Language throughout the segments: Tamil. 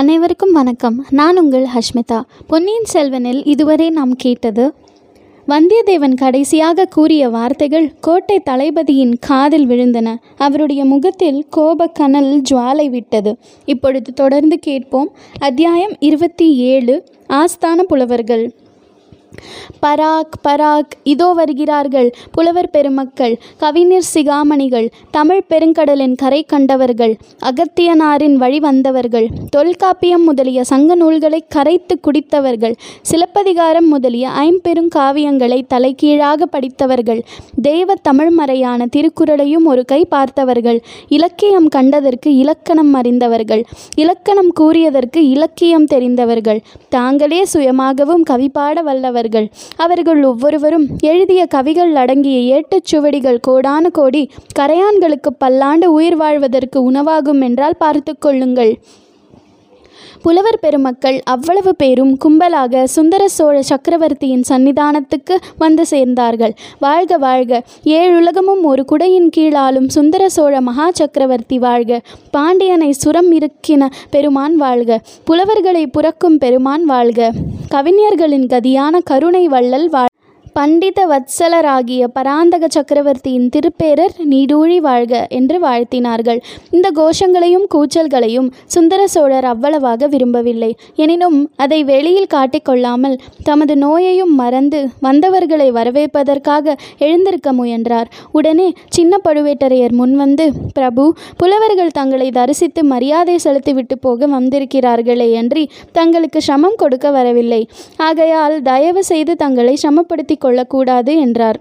அனைவருக்கும் வணக்கம். நான் உங்கள் ஹஷ்மிதா. பொன்னியின் செல்வனில் இதுவரை நாம் கேட்டது வந்தியத்தேவன் கடைசியாக கூறிய வார்த்தைகள் கோட்டை தளபதியின் காதில் விழுந்தன. அவருடைய முகத்தில் கோபக்கனல் ஜுவாலை விட்டது. இப்பொழுது தொடர்ந்து கேட்போம். அத்தியாயம் இருபத்தி ஏழு ஆஸ்தான புலவர்கள். பராக் பராக் இதோ வருகிறார்கள் புலவர் பெருமக்கள் கவிஞர் சிகாமணிகள் தமிழ் பெருங்கடலின் கரை கண்டவர்கள் அகத்தியனாரின் வழி வந்தவர்கள் தொல்காப்பியம் முதலிய சங்க நூல்களை கரைத்து குடித்தவர்கள் சிலப்பதிகாரம் முதலிய ஐம்பெருங்காவியங்களை தலைகீழாக படித்தவர்கள் தெய்வ தமிழ்மறையான திருக்குறளையும் ஒரு கை பார்த்தவர்கள் இலக்கியம் கண்டதற்கு இலக்கணம் அறிந்தவர்கள் இலக்கணம் கூறியதற்கு இலக்கியம் தெரிந்தவர்கள் தாங்களே சுயமாகவும் கவி பாட வல்லவர்கள் அவர்கள் ஒவ்வொருவரும் எழுதிய கவிகள் அடங்கிய ஏட்டுச் சுவடிகள் கோடான கோடி கரையான்களுக்கு பல்லாண்டு உயிர் வாழ்வதற்கு உணவாகும் என்றால் பார்த்து கொள்ளுங்கள். புலவர் பெருமக்கள் அவ்வளவு பேரும் கும்பலாக சுந்தர சோழ சக்கரவர்த்தியின் சன்னிதானத்துக்கு வந்து சேர்ந்தார்கள். வாழ்க வாழ்க. ஏழுலகமும் ஒரு குடையின் கீழாலும் சுந்தர சோழ மகா சக்கரவர்த்தி வாழ்க. பாண்டியனை சுரம் இருக்கின பெருமான் வாழ்க. புலவர்களை புறக்கும் பெருமான் வாழ்க. கவிஞர்களின் கதியான கருணை வள்ளல் வாழ் பண்டித வத்சலராகிய பராந்தக சக்கரவர்த்தியின் திருப்பேரர் நீடூழி வாழ்க என்று வாழ்த்தினார்கள். இந்த கோஷங்களையும் கூச்சல்களையும் சுந்தர சோழர் அவ்வளவாக விரும்பவில்லை. எனினும் அதை வெளியில் காட்டிக்கொள்ளாமல் தமது நோயையும் மறந்து வந்தவர்களை வரவேற்பதற்காக எழுந்திருக்க முயன்றார். உடனே சின்ன பழுவேட்டரையர் முன்வந்து பிரபு புலவர்கள் தங்களை தரிசித்து மரியாதை செலுத்திவிட்டு போக வந்திருக்கிறார்களே அன்றி தங்களுக்கு சமம் கொடுக்க வரவில்லை. ஆகையால் தயவு செய்து தங்களை சமப்படுத்தி கொள்ளக்கூடாது என்றார்.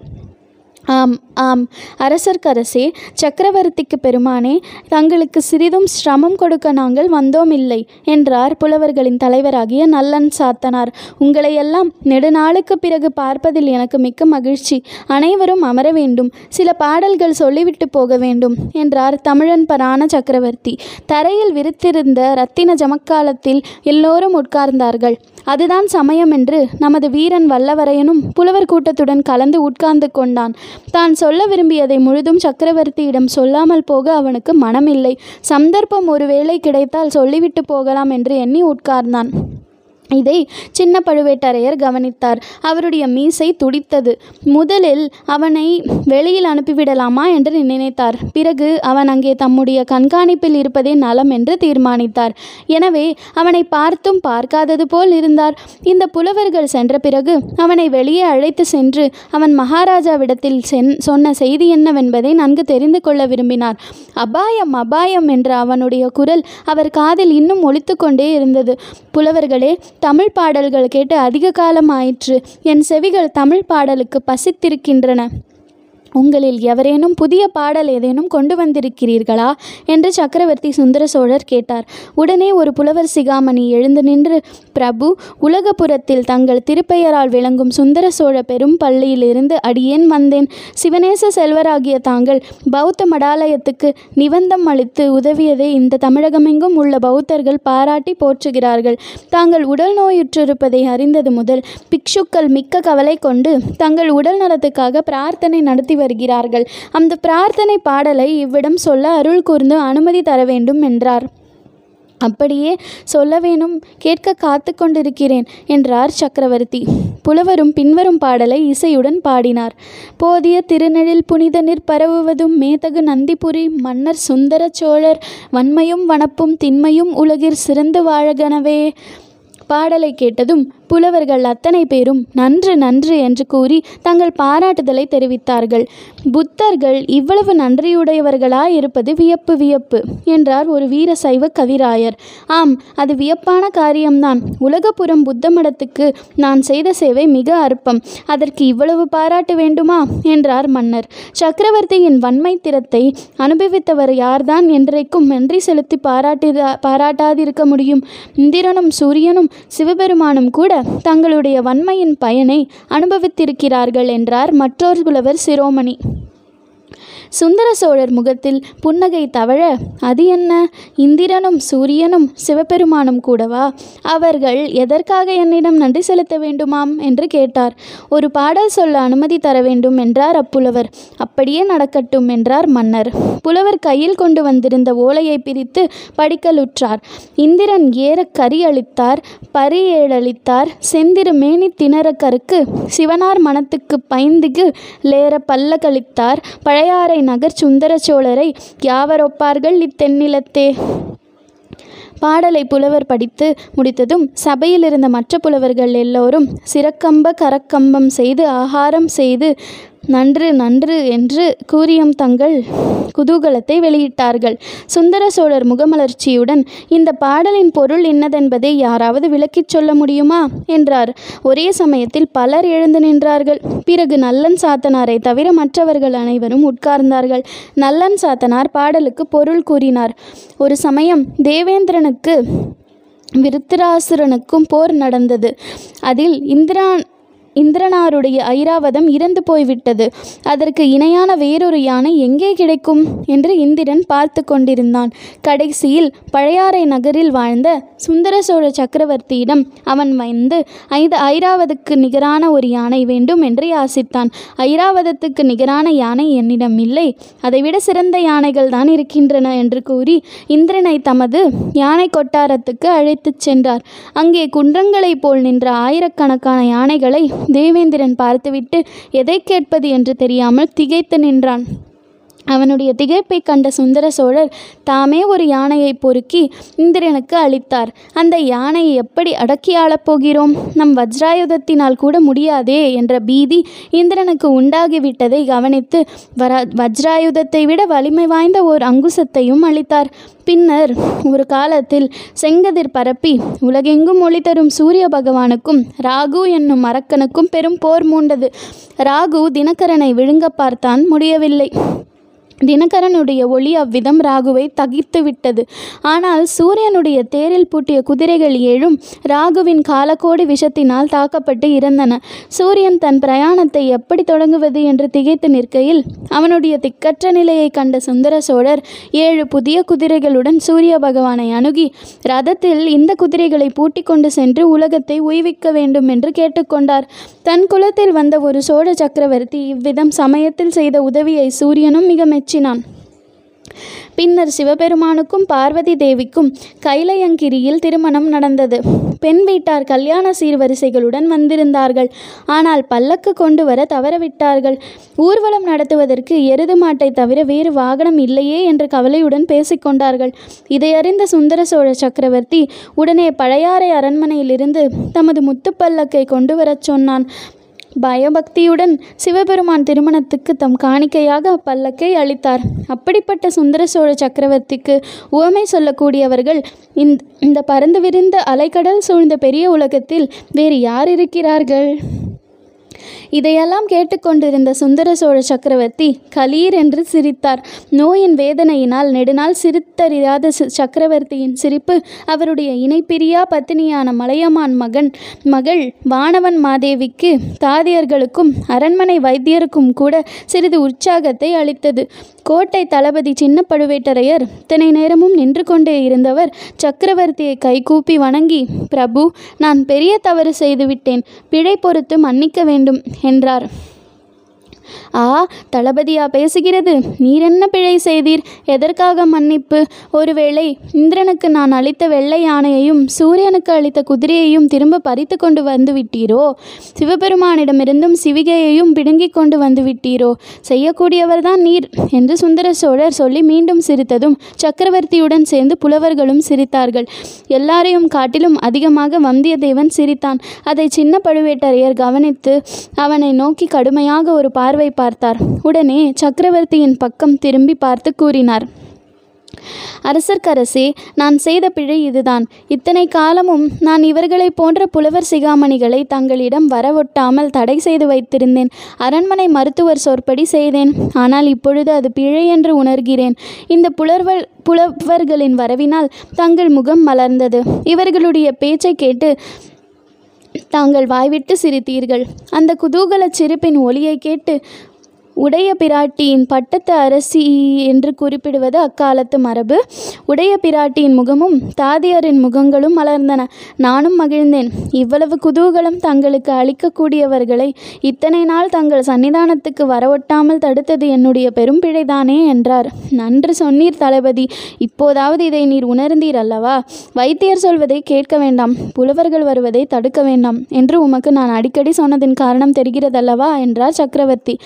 ஆம் ஆம். அரசர்க்கரசே சக்கரவர்த்திக்கு பெருமானே தங்களுக்கு சிறிதும் சிரமம் கொடுக்க நாங்கள் வந்தோம் இல்லை என்றார் புலவர்களின் தலைவராகிய நல்லன் சாத்தனார். உங்களையெல்லாம் நெடுநாளுக்கு பிறகு பார்ப்பதில் எனக்கு மிக்க மகிழ்ச்சி. அனைவரும் அமர வேண்டும். சில பாடல்கள் சொல்லிவிட்டு போக வேண்டும் என்றார் தமிழன் பரான சக்கரவர்த்தி. தரையில் விரித்திருந்த ரத்தின ஜமக்காலத்தில் எல்லோரும் உட்கார்ந்தார்கள். அதுதான் சமயம் என்று நமது வீரன் வல்லவரையனும் புலவர் கூட்டத்துடன் கலந்து உட்கார்ந்து கொண்டான். தான் சொல்ல விரும்பியதை முழுதும் சக்கரவர்த்தியிடம் சொல்லாமல் போக அவனுக்கு மனமில்லை. சந்தர்ப்பம் ஒருவேளை கிடைத்தால் சொல்லிவிட்டு போகலாம் என்று எண்ணி உட்கார்ந்தான். இதை சின்ன பழுவேட்டரையர் கவனித்தார். அவருடைய மீசை துடித்தது. முதலில் அவனை வெளியில் அனுப்பிவிடலாமா என்று நினைத்தார். பிறகு அவன் அங்கே தம்முடைய கண்காணிப்பில் இருப்பதே நலம் என்று தீர்மானித்தார். எனவே அவனை பார்த்தும் பார்க்காதது போல் இருந்தார். இந்த புலவர்கள் சென்ற பிறகு அவனை வெளியே அழைத்து சென்று அவன் மகாராஜாவிடத்தில் சென் சொன்ன செய்தி என்னவென்பதை நன்கு தெரிந்து கொள்ள விரும்பினார். அபாயம் அபாயம் என்ற அவனுடைய குரல் அவர் காதில் இன்னும் ஒழித்து கொண்டே இருந்தது. புலவர்களே தமிழ் பாடல்கள் கேட்டு அதிக காலம் ஆயிற்று என் செவிகள் தமிழ் பாடலுக்கு பசித்திருக்கின்றன. உங்களில் எவரேனும் புதிய பாடல் ஏதேனும் கொண்டு வந்திருக்கிறீர்களா? என்று சக்கரவர்த்தி சுந்தர சோழர் கேட்டார். உடனே ஒரு புலவர் சிகாமணி எழுந்து நின்று பிரபு உலகபுரத்தில் தங்கள் திருப்பெயரால் விளங்கும் சுந்தர சோழ பெரும் பள்ளியிலிருந்து அடியேன் வந்தேன். சிவநேச செல்வராகிய தாங்கள் பௌத்த மடாலயத்துக்கு நிபந்தம் அளித்து உதவியதை இந்த தமிழகமெங்கும் உள்ள பௌத்தர்கள் பாராட்டி போற்றுகிறார்கள். தாங்கள் உடல் நோயுற்றிருப்பதை அறிந்தது முதல் பிக்ஷுக்கள் மிக்க கவலை கொண்டு தங்கள் உடல் நலத்துக்காக பிரார்த்தனை நடத்தி வருகிறார்கள். அந்த பிரார்த்தனை பாடலை இவ்விடம் சொல்ல அருள் கூர்ந்து அனுமதி தர வேண்டும் என்றார். அப்படியே சொல்ல வேணும் கேட்க காத்து கொண்டிருக்கிறேன் என்றார் சக்கரவர்த்தி. புலவரும் பின்வரும் பாடலை இசையுடன் பாடினார். போதிய திருநெழில் புனித நீர் பரவுவதும் மேதகு நந்திபுரி மன்னர் சுந்தர சோழர் வன்மையும் வனப்பும் திண்மையும் உலகிற் சிறந்து வாழகனவே. பாடலை கேட்டதும் புலவர்கள் அத்தனை பேரும் நன்று நன்று என்று கூறி தங்கள் பாராட்டுதலை தெரிவித்தார்கள். புத்தர்கள் இவ்வளவு நன்றியுடையவர்களாய் இருப்பது வியப்பு வியப்பு என்றார் ஒரு வீர சைவ கவிராயர். ஆம் அது வியப்பான காரியம்தான். உலகப்புறம் புத்த மடத்துக்கு நான் செய்த சேவை மிக அற்பம். அதற்கு இவ்வளவு பாராட்டு வேண்டுமா? என்றார் மன்னர். சக்கரவர்த்தியின் வன்மை திறத்தை அனுபவித்தவர் யார்தான் என்றைக்கும் நன்றி செலுத்தி பாராட்டி பாராட்டாதிருக்க முடியும். இந்திரனும் சூரியனும் சிவபெருமானும் கூட தங்களுடைய வன்மையின் பயனை அனுபவித்திருக்கிறார்கள் என்றார் மற்றொரு புலவர் சிரோமணி. சுந்தர சோழர் முகத்தில் புன்னகை தவழ அது என்ன? இந்திரனும் சூரியனும் சிவபெருமானும் கூடவா? அவர்கள் எதற்காக என்னிடம் நன்றி செலுத்த வேண்டுமாம்? என்று கேட்டார். ஒரு பாடல் சொல்ல அனுமதி தர வேண்டும் என்றார் அப்புலவர். அப்படியே நடக்கட்டும் என்றார் மன்னர். புலவர் கையில் கொண்டு வந்திருந்த ஓலையை பிரித்து படிக்கலுற்றார். இந்திரன் ஏற கரி அளித்தார் பரியேழளித்தார் செந்திரு மேனி திணறக்கருக்கு சிவனார் மனத்துக்கு பைந்துக்கு லேற பல்லக்களித்தார் பழையாறை நகர் சுந்தர சோழரை யாவரொப்பார்கள் இத்தென்னிலத்தே? பாடலை புலவர் படித்து முடித்ததும் சபையில் இருந்த மற்ற புலவர்கள் எல்லோரும் சிறக்கம்ப கரக்கம்பம் செய்து ஆகாரம் செய்து நன்று நன்று என்று கூறியும் தங்கள் குதூகலத்தை வெளியிட்டார்கள். சுந்தர சோழர் முகமலர்ச்சியுடன் இந்த பாடலின் பொருள் என்னதென்பதை யாராவது விளக்கிச் சொல்ல முடியுமா? என்றார். ஒரே சமயத்தில் பலர் எழுந்து நின்றார்கள். பிறகு நல்லன் சாத்தனாரை தவிர மற்றவர்கள் அனைவரும் உட்கார்ந்தார்கள். நல்லன் சாத்தனார் பாடலுக்கு பொருள் கூறினார். ஒரு சமயம் தேவேந்திரனுக்கு விருத்திராசுரனுக்கும் போர் நடந்தது. அதில் இந்திரா இந்திரனாருடைய ஐராவதம் இறந்து போய்விட்டது. அதற்கு இணையான வேறொரு யானை எங்கே கிடைக்கும்? என்று இந்திரன் பார்த்து கொண்டிருந்தான். கடைசியில் பழையாறை நகரில் வாழ்ந்த சுந்தர சோழ சக்கரவர்த்தியிடம் அவன் வந்து ஐந்து ஐராவதுக்கு நிகரான ஒரு யானை வேண்டும் என்று யாசித்தான். ஐராவதத்துக்கு நிகரான யானை என்னிடம் இல்லை. அதைவிட சிறந்த யானைகள் தான் இருக்கின்றன என்று கூறி இந்திரனை தமது யானை கொட்டாரத்துக்கு அழைத்துச் சென்றார். அங்கே குன்றங்களைப் போல் நின்ற ஆயிரக்கணக்கான யானைகளை தேவேந்திரன் பார்த்துவிட்டு எதை கேட்பது என்று தெரியாமல் திகைத்து நின்றான். அவனுடைய திகைப்பை கண்ட சுந்தர சோழர் தாமே ஒரு யானையை பொறுக்கி இந்திரனுக்கு அளித்தார். அந்த யானையை எப்படி அடக்கி ஆளப் போகிறோம்? நம் வஜ்ராயுதத்தினால் கூட முடியாதே என்ற பீதி இந்திரனுக்கு உண்டாகிவிட்டதை கவனித்து வர வஜ்ராயுதத்தை விட வலிமை வாய்ந்த ஓர் அங்குசத்தையும் அளித்தார். பின்னர் ஒரு காலத்தில் செங்கதிர் பரப்பி உலகெங்கும் ஒளி தரும் சூரிய பகவானுக்கும் ராகு என்னும் அரக்கனுக்கும் பெரும் போர் மூண்டது. ராகு தினகரனை விழுங்க பார்த்தான் முடியவில்லை. தினகரனுடைய ஒளி அவ்விதம் ராகுவை தகித்து விட்டது. ஆனால் சூரியனுடைய தேரில் பூட்டிய குதிரைகள் ஏழும் ராகுவின் காலக்கோடி விஷத்தினால் தாக்கப்பட்டு இறந்தன. சூரியன் தன் பிரயாணத்தை எப்படி தொடங்குவது என்று திகைத்து நிற்கையில் அவனுடைய திக்கற்ற நிலையை கண்ட சுந்தர சோழர் ஏழு புதிய குதிரைகளுடன் சூரிய பகவானை அணுகி ரதத்தில் இந்த குதிரைகளை பூட்டி கொண்டு சென்று உலகத்தை உய்விக்க வேண்டும் என்று கேட்டுக்கொண்டார் தன் குலத்தில் வந்த ஒரு சோழ சக்கரவர்த்தி இவ்விதம் சமயத்தில் செய்த உதவியை சூரியனும் மிக அகற்றினான் பின்னர் சிவபெருமானுக்கும் பார்வதி தேவிக்கும் கைலையங்கிரியில் திருமணம் நடந்தது. பெண் வீட்டார் கல்யாண சீர்வரிசைகளுடன் வந்திருந்தார்கள். ஆனால் பல்லக்கு கொண்டு வர தவறவிட்டார்கள். ஊர்வலம் நடத்துவதற்கு எருது மாட்டை தவிர வேறு வாகனம் இல்லையே என்று கவலையுடன் பேசிக்கொண்டார்கள் இதையறிந்த சுந்தர சோழ சக்கரவர்த்தி உடனே பழையாறை அரண்மனையிலிருந்து தமது முத்துப்பல்லக்கை கொண்டு வரச் சொன்னான். பயபக்தியுடன் சிவபெருமான் திருமணத்துக்கு தம் காணிக்கையாக பல்லக்கை அளித்தார். அப்படிப்பட்ட சுந்தர சோழ சக்கரவர்த்திக்கு உவமை சொல்லக்கூடியவர்கள் இந்த இந்த பறந்து விரிந்த அலைக்கடல் சூழ்ந்த பெரிய உலகத்தில் வேறு யார் இருக்கிறார்கள்? இதையெல்லாம் கேட்டுக்கொண்டிருந்த சுந்தர சோழ சக்கரவர்த்தி கலீர் என்று சிரித்தார். நோயின் வேதனையினால் நெடுநாள் சிரித்தறியாத சக்கரவர்த்தியின் சிரிப்பு அவருடைய இணைப்பிரியா பத்தினியான மலையமான் மகன் மகள் வானவன் மாதேவிக்கு தாதியர்களுக்கும் அரண்மனை வைத்தியருக்கும் கூட சிறிது உற்சாகத்தை அளித்தது. கோட்டை தளபதி சின்ன பழுவேட்டரையர் இத்தனை நேரமும் நின்று கொண்டே இருந்தவர் சக்கரவர்த்தியை கைகூப்பி வணங்கி பிரபு நான் பெரிய தவறு செய்துவிட்டேன். பிழை பொறுத்து மன்னிக்க வேண்டும். என்றார். ஆ தளபதியா பேசுகிறது? நீர் என்ன பிழை செய்தீர்? எதற்காக மன்னிப்பு? ஒருவேளை இந்திரனுக்கு நான் அளித்த வெள்ளை யானையையும் சூரியனுக்கு அளித்த குதிரையையும் திரும்ப பறித்து கொண்டு வந்து விட்டீரோ? சிவபெருமானிடமிருந்தும் சிவிகையையும் பிடுங்கிக் கொண்டு வந்து விட்டீரோ? செய்யக்கூடியவர்தான் நீர் என்று சுந்தர சோழர் சொல்லி மீண்டும் சிரித்ததும் சக்கரவர்த்தியுடன் சேர்ந்து புலவர்களும் சிரித்தார்கள். எல்லாரையும் காட்டிலும் அதிகமாக வந்தியத்தேவன் சிரித்தான். அதை சின்ன பழுவேட்டரையர் கவனித்து அவனை நோக்கி கடுமையாக ஒரு பார்வை பார்த்தார். உடனே சக்கரவர்த்தியின் பக்கம் திரும்பி பார்த்து கூறினார் அரசர்க்கரசே நான் செய்த பிழை இதுதான். இத்தனை காலமும் நான் இவர்களைப் போன்ற புலவர் சிகாமணிகளை தங்களிடம் வரவொட்டாமல் தடை செய்து வைத்திருந்தேன். அரண்மனை மருத்துவர் சொற்படி செய்தேன். ஆனால் இப்பொழுது அது பிழை என்று உணர்கிறேன். இந்த புலர்வல் புலவர்களின் வரவினால் தங்கள் முகம் மலர்ந்தது. இவர்களுடைய பேச்சை கேட்டு தாங்கள் வாய்விட்டு சிரித்தீர்கள். அந்த குதூகல சிரிப்பின் ஒலியை கேட்டு உடைய பிராட்டியின் பட்டத்து அரசி என்று குறிப்பிடுவது அக்காலத்து மரபு. உடைய பிராட்டியின் முகமும் தாதியரின் முகங்களும் மலர்ந்தன. நானும் மகிழ்ந்தேன். இவ்வளவு குதூகலம் தங்களுக்கு அளிக்கக்கூடியவர்களை இத்தனை நாள் தங்கள் சன்னிதானத்துக்கு வரவொட்டாமல் தடுத்தது என்னுடைய பெரும் பிழைதானே என்றார். நன்று சொன்னீர் தளபதி. இப்போதாவது இதை நீர் உணர்ந்தீர் அல்லவா? வைத்தியர் சொல்வதை கேட்க வேண்டாம். புலவர்கள் வருவதை தடுக்க வேண்டாம். என்று உமக்கு நான் அடிக்கடி சொன்னதின் காரணம் தெரிகிறதல்லவா? என்றார் சக்கரவர்த்தி.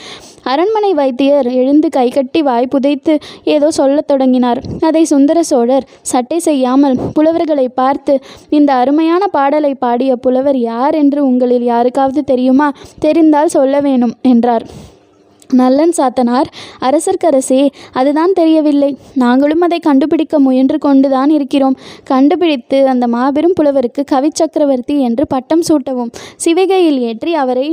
அரண்மனை வைத்தியர் எழுந்து கைகட்டி வாய் புதைத்து ஏதோ சொல்லத் தொடங்கினார். அதை சுந்தர சோழர் சட்டை செய்யாமல் புலவர்களை பார்த்து இந்த அருமையான பாடலை பாடிய புலவர் யார் என்று உங்களில் யாருக்காவது தெரியுமா? தெரிந்தால் சொல்ல வேணும் என்றார். நல்லன் சாத்தனார் அரசர்க்கரசே அதுதான் தெரியவில்லை. நாங்களும் அதை கண்டுபிடிக்க முயன்று கொண்டுதான் இருக்கிறோம். கண்டுபிடித்து அந்த மாபெரும் புலவருக்கு கவி சக்கரவர்த்தி என்று பட்டம் சூட்டவும். சிவிகையில் ஏற்றி அவரை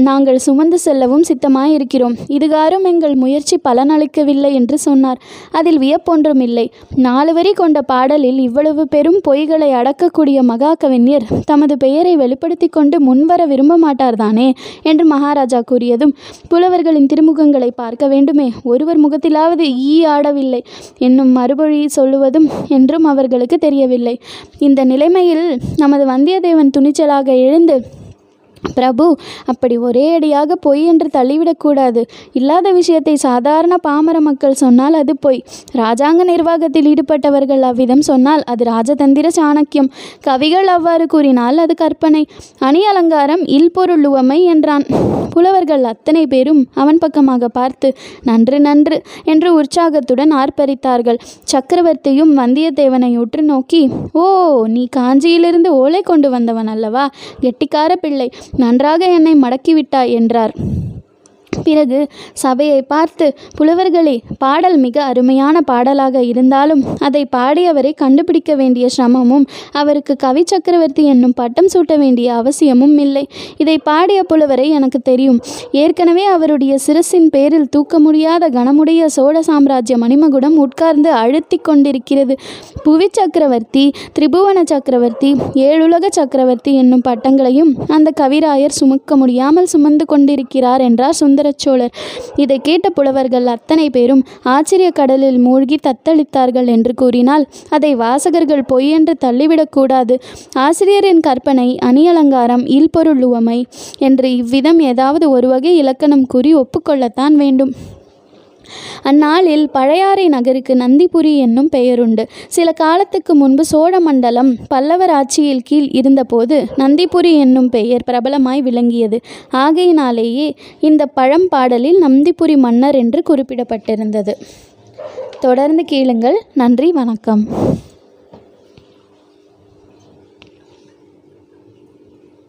நாங்கள் சுமந்து செல்லவும் சித்தமாயிருக்கிறோம். இதுகாரும் எங்கள் முயற்சி பலனளிக்கவில்லை என்று சொன்னார். அதில் வியப்பொன்றும் இல்லை நாலு வரி கொண்ட பாடலில் இவ்வளவு பெரும் பொய்களை அடக்கக்கூடிய மகா கவிஞர் தமது பெயரை வெளிப்படுத்தி கொண்டு முன்வர விரும்ப மாட்டார்தானே என்று மகாராஜா கூறியதும் புலவர்களின் திருமுகங்களை பார்க்க வேண்டுமே. ஒருவர் முகத்திலாவது ஈ ஆடவில்லை. என்னும் மறுபொழி சொல்லுவதும் என்றும் அவர்களுக்கு தெரியவில்லை. இந்த நிலைமையில் நமது வந்தியத்தேவன் துணிச்சலாக எழுந்து பிரபு அப்படி ஒரே அடியாக பொய் என்று தள்ளிவிடக்கூடாது. இல்லாத விஷயத்தை சாதாரண பாமர மக்கள் சொன்னால் அது பொய். ராஜாங்க நிர்வாகத்தில் ஈடுபட்டவர்கள் அவ்விதம் சொன்னால் அது ராஜதந்திர சாணக்கியம். கவிகள் அவ்வாறு கூறினால் அது கற்பனை. அணி அலங்காரம் இல்பொருள் உவமை என்றான். புலவர்கள் அத்தனை பேரும் அவன் பக்கமாக பார்த்து நன்று நன்று என்று உற்சாகத்துடன் ஆர்ப்பரித்தார்கள். சக்கரவர்த்தியும் வந்தியத்தேவனை உற்று நோக்கி ஓ நீ காஞ்சியிலிருந்து ஓலை கொண்டு வந்தவன் அல்லவா? கெட்டிக்கார பிள்ளை. நன்றாக என்னை மடக்கிவிட்டாய் என்றார். பிறகு சபையை பார்த்து புலவர்களே பாடல் மிக அருமையான பாடலாக இருந்தாலும் அதை பாடியவரை கண்டுபிடிக்க வேண்டிய சிரமமும் அவருக்கு கவி சக்கரவர்த்தி என்னும் பட்டம் சூட்ட வேண்டிய அவசியமும் இல்லை. இதை பாடிய புலவரை எனக்கு தெரியும். ஏற்கனவே அவருடைய சிரசின் பேரில் தூக்க முடியாத கனமுடைய சோழ சாம்ராஜ்ய மணிமகுடம் உட்கார்ந்து அழுத்தி கொண்டிருக்கிறது. புவி சக்கரவர்த்தி திரிபுவன சக்கரவர்த்தி ஏழுலக சக்கரவர்த்தி என்னும் பட்டங்களையும் அந்த கவிராயர் சுமக்க முடியாமல் சுமந்து கொண்டிருக்கிறார் என்றார் சுந்தர சோழர். இதை கேட்ட புலவர்கள் அத்தனை பேரும் ஆச்சரிய கடலில் மூழ்கி தத்தளித்தார்கள் என்று கூறினால் அதை வாசகர்கள் பொய் என்று தள்ளிவிடக்கூடாது ஆசிரியரின் கற்பனை அணியலங்காரம் இல்பொருள் உவமை என்று இவ்விதம் ஏதாவது ஒரு வகை இலக்கணம் கூறி ஒப்புக்கொள்ளத்தான் வேண்டும். அந்நாளில் பழையாறை நகருக்கு நந்திபுரி என்னும் பெயருண்டு. சில காலத்துக்கு முன்பு சோழ மண்டலம் பல்லவர் ஆட்சியில் கீழ் இருந்தபோது நந்திபுரி என்னும் பெயர் பிரபலமாய் விளங்கியது. ஆகையினாலேயே இந்த பழம்பாடலில் நந்திபுரி மன்னர் என்று குறிப்பிடப்பட்டிருந்தது. தொடர்ந்து கேளுங்கள். நன்றி வணக்கம்.